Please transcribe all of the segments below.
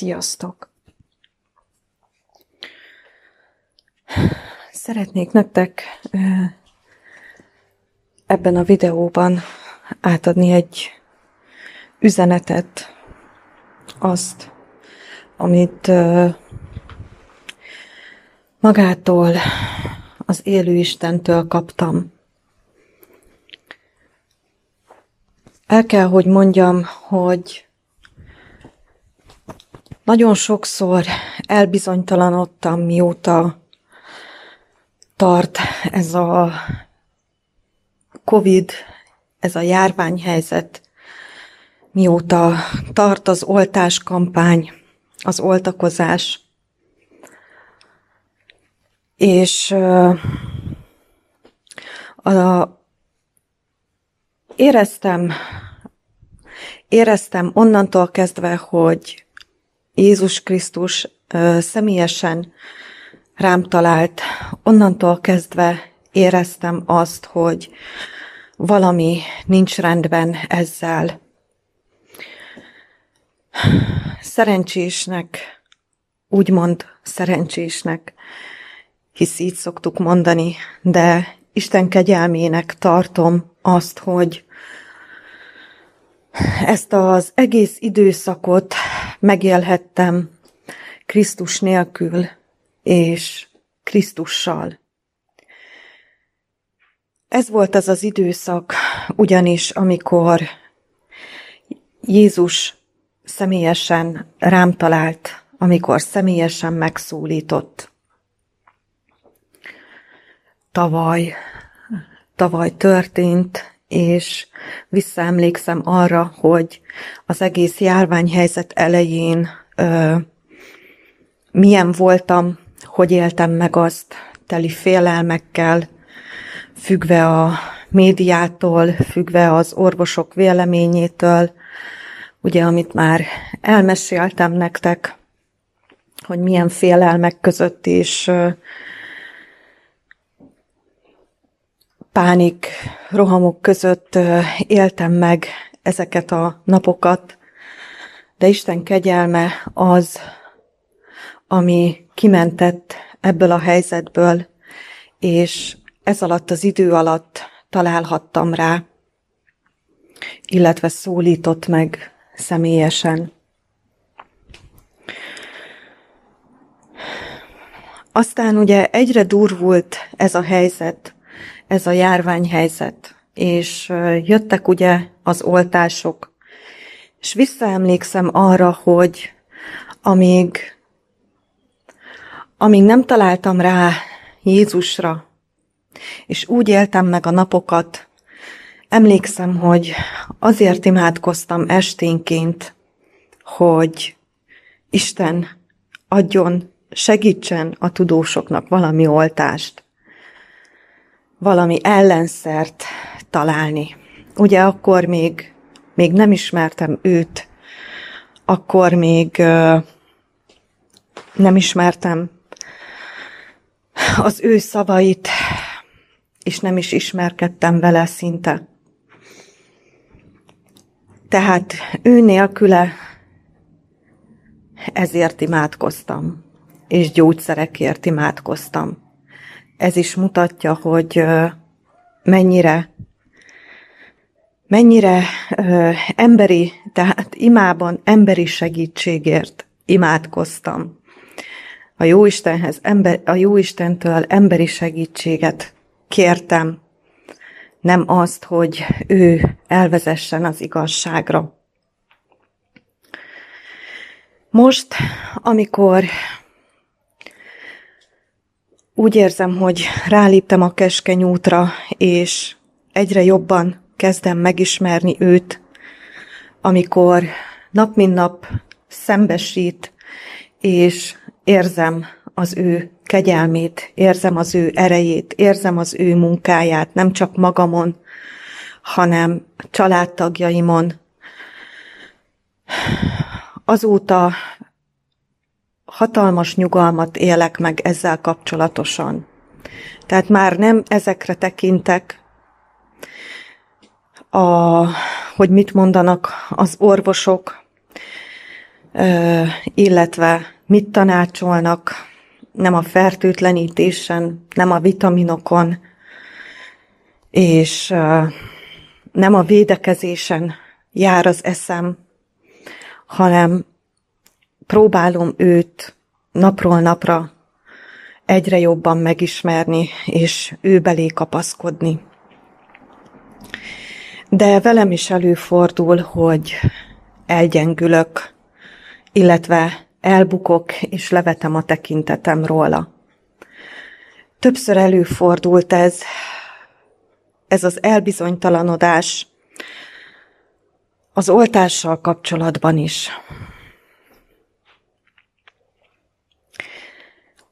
Sziasztok! Szeretnék nektek ebben a videóban átadni egy üzenetet, azt, amit magától, az élő Istentől kaptam. El kell, hogy mondjam, hogy nagyon sokszor elbizonytalanodtam, mióta tart ez a COVID, ez a járványhelyzet, mióta tart az oltáskampány, az oltakozás. És a, éreztem, éreztem onnantól kezdve, hogy Jézus Krisztus személyesen rám talált, onnantól kezdve éreztem azt, hogy valami nincs rendben ezzel. Szerencsésnek, úgymond szerencsésnek, hisz így szoktuk mondani, de Isten kegyelmének tartom azt, hogy ezt az egész időszakot megélhettem Krisztus nélkül és Krisztussal. Ez volt az az időszak, ugyanis amikor Jézus személyesen rám talált, amikor személyesen megszólított. Tavaly, tavaly történt, és visszaemlékszem arra, hogy az egész járványhelyzet elején ö, milyen voltam, hogy éltem meg azt teli félelmekkel, függve a médiától, függve az orvosok véleményétől, ugye, amit már elmeséltem nektek, hogy milyen félelmek között is pánik, rohamok között éltem meg ezeket a napokat, de Isten kegyelme az, ami kimentett ebből a helyzetből, és ez alatt az idő alatt találhattam rá, illetve szólított meg személyesen. Aztán ugye egyre durvult ez a helyzet, ez a járványhelyzet, és jöttek ugye az oltások, és visszaemlékszem arra, hogy amíg, amíg nem találtam rá Jézusra, és úgy éltem meg a napokat, emlékszem, hogy azért imádkoztam esténként, hogy Isten adjon, segítsen a tudósoknak valami oltást valami ellenszert találni. Ugye akkor még, még nem ismertem őt, akkor még nem ismertem az ő szavait, és nem is ismerkedtem vele szinte. Tehát ő nélküle ezért imádkoztam, és gyógyszerekért imádkoztam ez is mutatja, hogy mennyire mennyire emberi, tehát imában emberi segítségért imádkoztam. A Jóistenhez, ember, a Jóistentől emberi segítséget kértem, nem azt, hogy ő elvezessen az igazságra. Most, amikor úgy érzem, hogy ráléptem a keskeny útra, és egyre jobban kezdem megismerni őt, amikor nap mint nap szembesít, és érzem az ő kegyelmét, érzem az ő erejét, érzem az ő munkáját, nem csak magamon, hanem családtagjaimon. Azóta hatalmas nyugalmat élek meg ezzel kapcsolatosan. Tehát már nem ezekre tekintek, a, hogy mit mondanak az orvosok, illetve mit tanácsolnak, nem a fertőtlenítésen, nem a vitaminokon, és nem a védekezésen jár az eszem, hanem próbálom őt napról napra egyre jobban megismerni, és ő belé kapaszkodni. De velem is előfordul, hogy elgyengülök, illetve elbukok, és levetem a tekintetem róla. Többször előfordult ez, ez az elbizonytalanodás az oltással kapcsolatban is.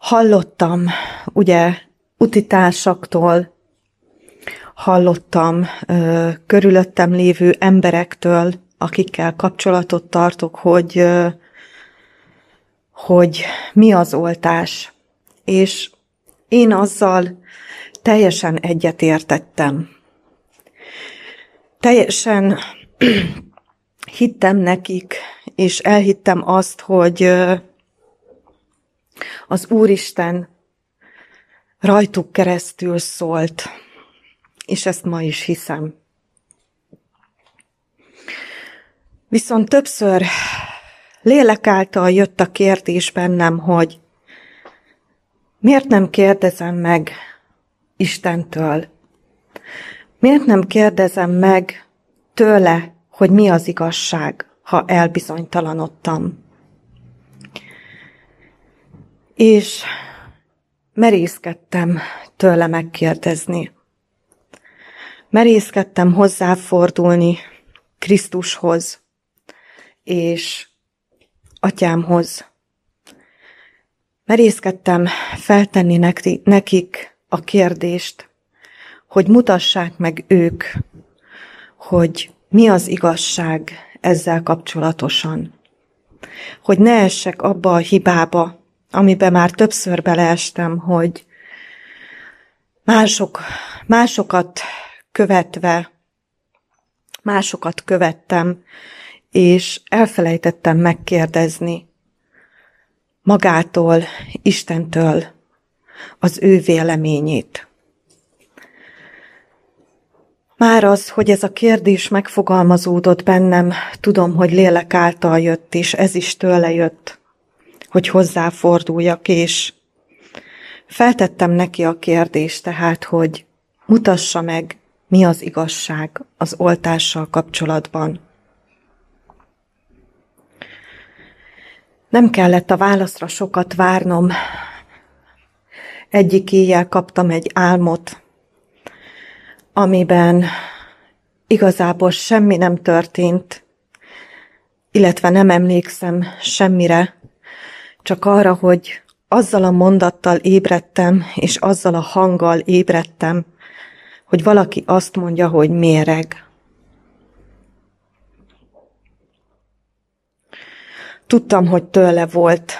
Hallottam, ugye, utitársaktól, hallottam ö, körülöttem lévő emberektől, akikkel kapcsolatot tartok, hogy, ö, hogy mi az oltás. És én azzal teljesen egyetértettem. Teljesen hittem nekik, és elhittem azt, hogy az Úristen rajtuk keresztül szólt, és ezt ma is hiszem. Viszont többször lélek által jött a kérdés bennem, hogy miért nem kérdezem meg Istentől? Miért nem kérdezem meg tőle, hogy mi az igazság, ha elbizonytalanodtam? És merészkedtem tőle megkérdezni. Merészkedtem hozzáfordulni Krisztushoz és atyámhoz. Merészkedtem feltenni nekik a kérdést, hogy mutassák meg ők, hogy mi az igazság ezzel kapcsolatosan. Hogy ne essek abba a hibába, amiben már többször beleestem, hogy mások, másokat követve, másokat követtem, és elfelejtettem megkérdezni magától, Istentől az ő véleményét. Már az, hogy ez a kérdés megfogalmazódott bennem, tudom, hogy lélek által jött, és ez is tőle jött hogy hozzáforduljak, és feltettem neki a kérdést, tehát, hogy mutassa meg, mi az igazság az oltással kapcsolatban. Nem kellett a válaszra sokat várnom. Egyik éjjel kaptam egy álmot, amiben igazából semmi nem történt, illetve nem emlékszem semmire, csak arra, hogy azzal a mondattal ébredtem, és azzal a hanggal ébredtem, hogy valaki azt mondja, hogy méreg. Tudtam, hogy tőle volt.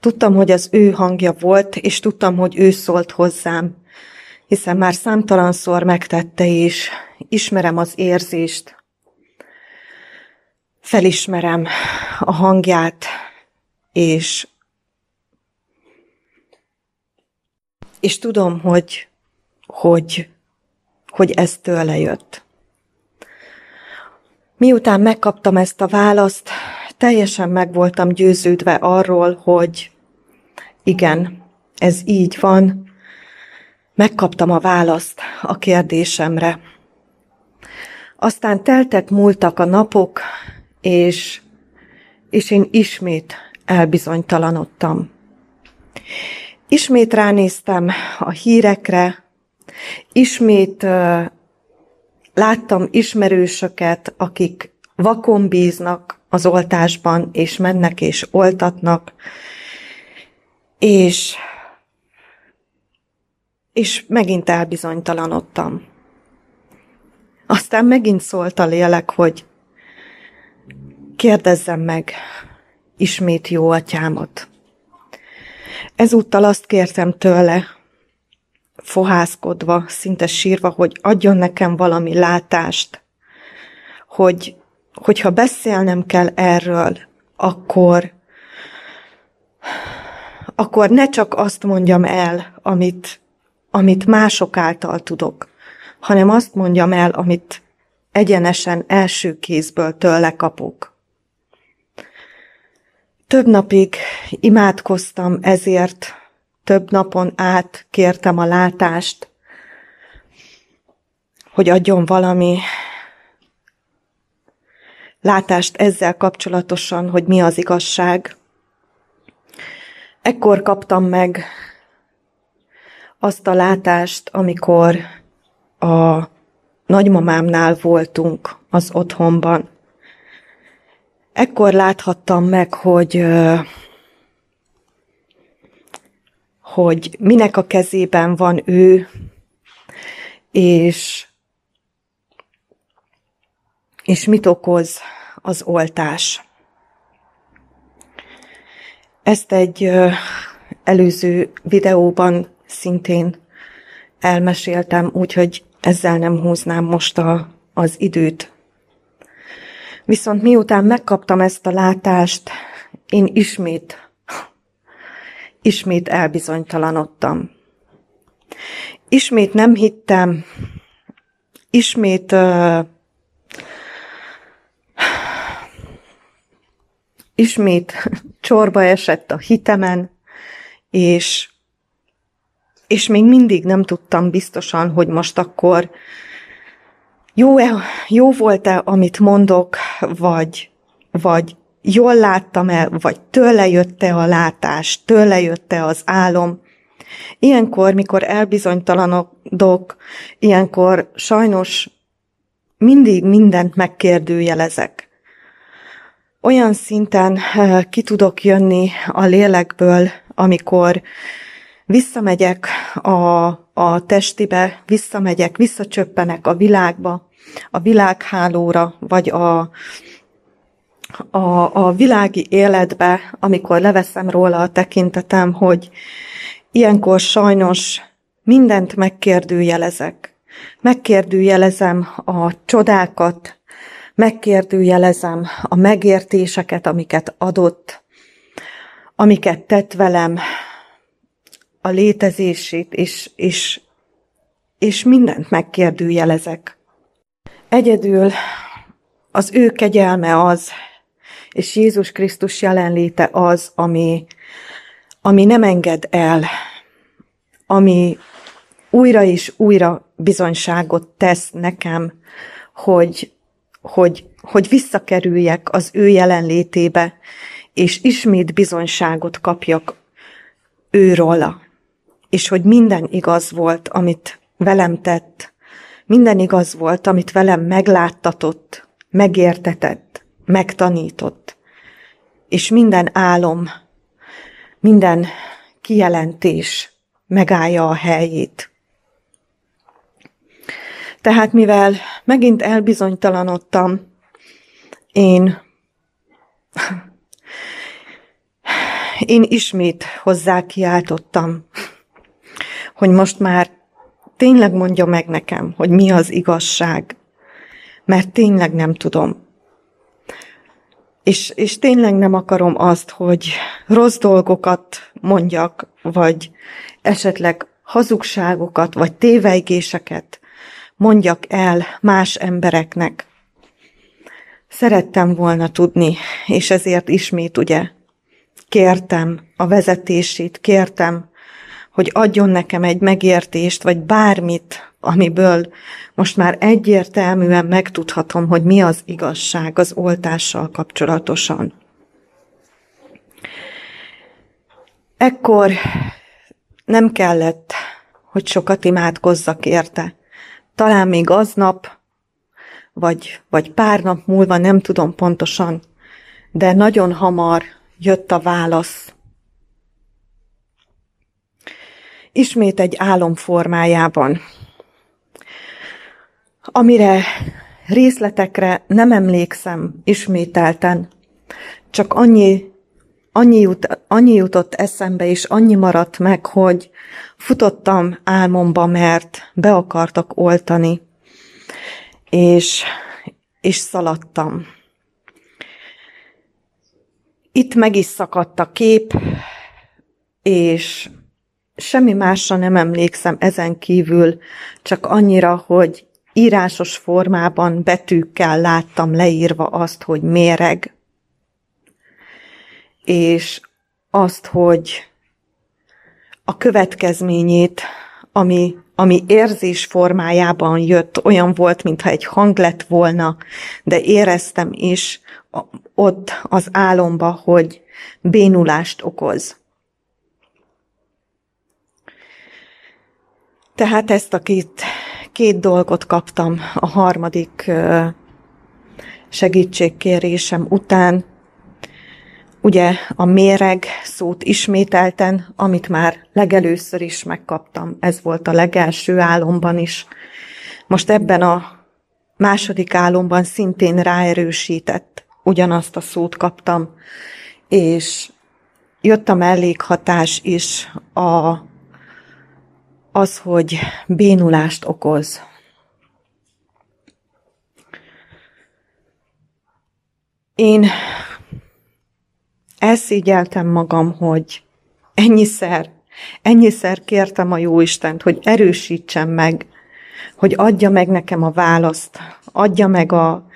Tudtam, hogy az ő hangja volt, és tudtam, hogy ő szólt hozzám, hiszen már számtalanszor megtette, és ismerem az érzést, felismerem a hangját, és és tudom, hogy, hogy, hogy ez tőle jött. Miután megkaptam ezt a választ, teljesen meg voltam győződve arról, hogy igen, ez így van, megkaptam a választ a kérdésemre. Aztán teltek, múltak a napok, és, és én ismét elbizonytalanodtam. Ismét ránéztem a hírekre, ismét láttam ismerősöket, akik vakon bíznak az oltásban, és mennek és oltatnak, és, és megint elbizonytalanodtam. Aztán megint szólt a lélek, hogy kérdezzem meg, ismét jó atyámat. Ezúttal azt kértem tőle, fohászkodva, szinte sírva, hogy adjon nekem valami látást, hogy hogyha beszélnem kell erről, akkor, akkor ne csak azt mondjam el, amit, amit mások által tudok, hanem azt mondjam el, amit egyenesen első kézből tőle kapok. Több napig imádkoztam ezért, több napon át kértem a látást, hogy adjon valami látást ezzel kapcsolatosan, hogy mi az igazság. Ekkor kaptam meg azt a látást, amikor a nagymamámnál voltunk az otthonban. Ekkor láthattam meg, hogy hogy minek a kezében van ő, és, és mit okoz az oltás. Ezt egy előző videóban szintén elmeséltem, úgyhogy ezzel nem húznám most a, az időt. Viszont miután megkaptam ezt a látást, én ismét, ismét elbizonytalanodtam. Ismét nem hittem, ismét uh, ismét csorba esett a hitemen, és és még mindig nem tudtam biztosan, hogy most akkor jó-e, jó volt-e, amit mondok, vagy, vagy jól láttam-e, vagy tőle jött-e a látás, tőle jött-e az álom. Ilyenkor, mikor elbizonytalanodok, ilyenkor sajnos mindig mindent megkérdőjelezek. Olyan szinten eh, ki tudok jönni a lélekből, amikor visszamegyek a, a testibe, visszamegyek, visszacsöppenek a világba, a világhálóra, vagy a, a, a világi életbe, amikor leveszem róla a tekintetem, hogy ilyenkor sajnos mindent megkérdőjelezek. Megkérdőjelezem a csodákat, megkérdőjelezem a megértéseket, amiket adott, amiket tett velem, a létezését, és, és, és mindent megkérdőjelezek. Egyedül az ő kegyelme az, és Jézus Krisztus jelenléte az, ami, ami nem enged el, ami újra és újra bizonyságot tesz nekem, hogy, hogy, hogy visszakerüljek az ő jelenlétébe, és ismét bizonyságot kapjak őróla és hogy minden igaz volt, amit velem tett, minden igaz volt, amit velem megláttatott, megértetett, megtanított, és minden álom, minden kijelentés megállja a helyét. Tehát mivel megint elbizonytalanodtam, én én ismét hozzá kiáltottam, hogy most már tényleg mondja meg nekem, hogy mi az igazság, mert tényleg nem tudom. És, és tényleg nem akarom azt, hogy rossz dolgokat mondjak, vagy esetleg hazugságokat, vagy tévejgéseket mondjak el más embereknek. Szerettem volna tudni, és ezért ismét ugye kértem a vezetését, kértem hogy adjon nekem egy megértést, vagy bármit, amiből most már egyértelműen megtudhatom, hogy mi az igazság az oltással kapcsolatosan. Ekkor nem kellett, hogy sokat imádkozzak érte. Talán még aznap, vagy, vagy pár nap múlva, nem tudom pontosan, de nagyon hamar jött a válasz ismét egy álom formájában, amire részletekre nem emlékszem ismételten, csak annyi, annyi, jut, annyi jutott eszembe, és annyi maradt meg, hogy futottam álmomba, mert be akartak oltani, és, és szaladtam. itt meg is szakadt a kép, és semmi másra nem emlékszem ezen kívül, csak annyira, hogy írásos formában betűkkel láttam leírva azt, hogy méreg, és azt, hogy a következményét, ami, ami érzés formájában jött, olyan volt, mintha egy hang lett volna, de éreztem is ott az álomba, hogy bénulást okoz. Tehát ezt a két, két dolgot kaptam a harmadik segítségkérésem után. Ugye a méreg szót ismételten, amit már legelőször is megkaptam, ez volt a legelső álomban is. Most ebben a második álomban szintén ráerősített, ugyanazt a szót kaptam, és jött a mellékhatás is a az, hogy bénulást okoz. Én elszégyeltem magam, hogy ennyiszer, ennyiszer kértem a Jóistent, hogy erősítsen meg, hogy adja meg nekem a választ, adja meg a,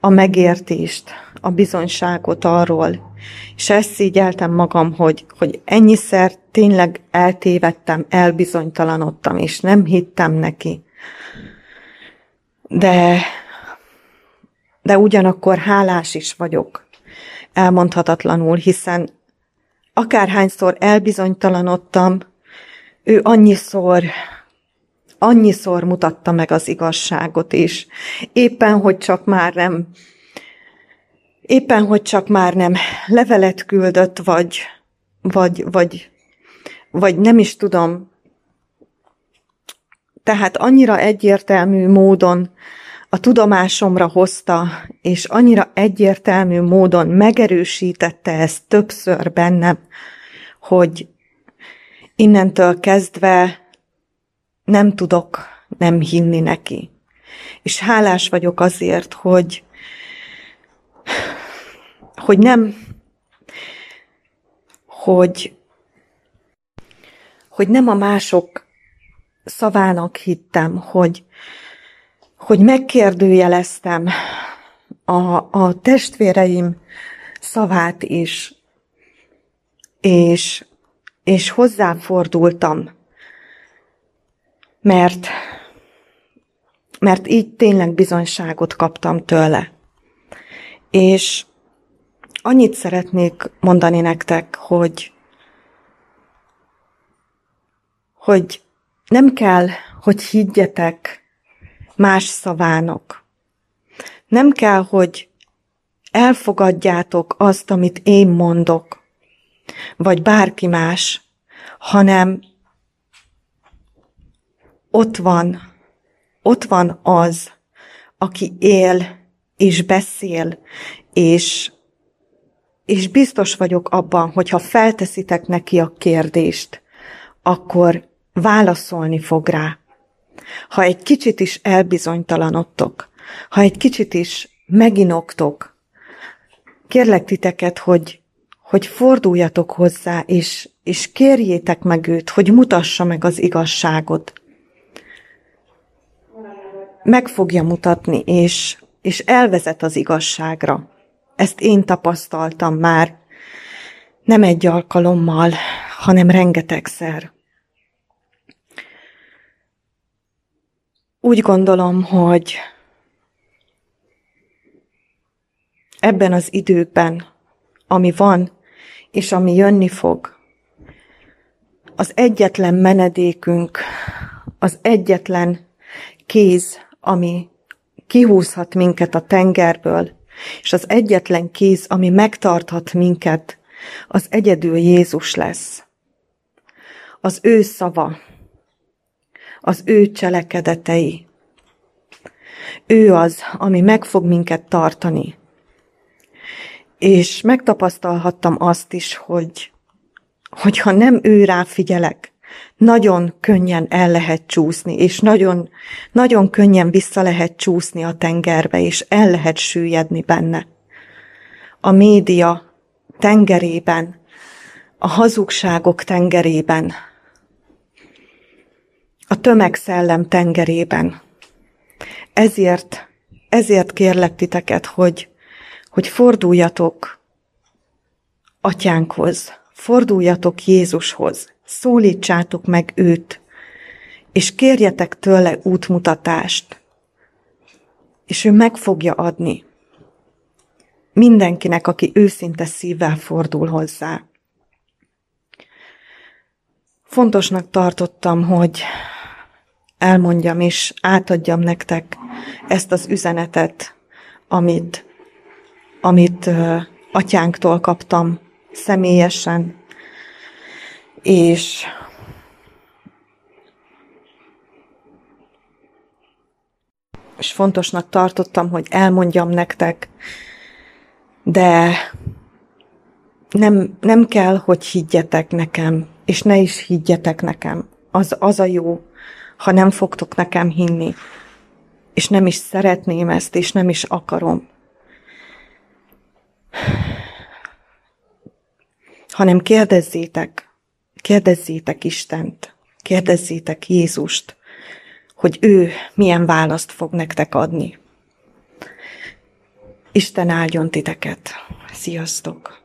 a megértést, a bizonyságot arról, és ezt szígyeltem magam, hogy, hogy ennyiszer tényleg eltévedtem, elbizonytalanodtam, és nem hittem neki. De, de ugyanakkor hálás is vagyok, elmondhatatlanul, hiszen akárhányszor elbizonytalanodtam, ő annyiszor, annyiszor mutatta meg az igazságot is. Éppen, hogy csak már nem éppen, hogy csak már nem levelet küldött, vagy, vagy, vagy, vagy nem is tudom. Tehát annyira egyértelmű módon a tudomásomra hozta, és annyira egyértelmű módon megerősítette ezt többször bennem, hogy innentől kezdve nem tudok nem hinni neki. És hálás vagyok azért, hogy, hogy nem, hogy, hogy nem a mások szavának hittem, hogy, hogy megkérdőjeleztem a, a testvéreim szavát is, és, és hozzáfordultam, mert, mert így tényleg bizonyságot kaptam tőle. És annyit szeretnék mondani nektek, hogy, hogy nem kell, hogy higgyetek más szavának. Nem kell, hogy elfogadjátok azt, amit én mondok, vagy bárki más, hanem ott van, ott van az, aki él és beszél, és és biztos vagyok abban, hogy ha felteszitek neki a kérdést, akkor válaszolni fog rá. Ha egy kicsit is elbizonytalanodtok, ha egy kicsit is meginoktok, kérlek titeket, hogy, hogy forduljatok hozzá, és, és kérjétek meg őt, hogy mutassa meg az igazságot. Meg fogja mutatni, és, és elvezet az igazságra. Ezt én tapasztaltam már, nem egy alkalommal, hanem rengetegszer. Úgy gondolom, hogy ebben az időben, ami van, és ami jönni fog, az egyetlen menedékünk, az egyetlen kéz, ami kihúzhat minket a tengerből, és az egyetlen kéz, ami megtarthat minket, az egyedül Jézus lesz. Az ő szava, az ő cselekedetei. Ő az, ami meg fog minket tartani. És megtapasztalhattam azt is, hogy hogyha nem ő rá figyelek, nagyon könnyen el lehet csúszni, és nagyon, nagyon könnyen vissza lehet csúszni a tengerbe, és el lehet süllyedni benne. A média tengerében, a hazugságok tengerében, a tömegszellem tengerében. Ezért, ezért kérlek titeket, hogy, hogy forduljatok atyánkhoz, forduljatok Jézushoz, szólítsátok meg őt, és kérjetek tőle útmutatást, és ő meg fogja adni mindenkinek, aki őszinte szívvel fordul hozzá. Fontosnak tartottam, hogy elmondjam és átadjam nektek ezt az üzenetet, amit, amit uh, atyánktól kaptam személyesen, és és fontosnak tartottam, hogy elmondjam nektek, de nem, nem kell, hogy higgyetek nekem, és ne is higgyetek nekem. Az, az a jó, ha nem fogtok nekem hinni, és nem is szeretném ezt, és nem is akarom. Hanem kérdezzétek, kérdezzétek Istent, kérdezzétek Jézust, hogy ő milyen választ fog nektek adni. Isten áldjon titeket. Sziasztok!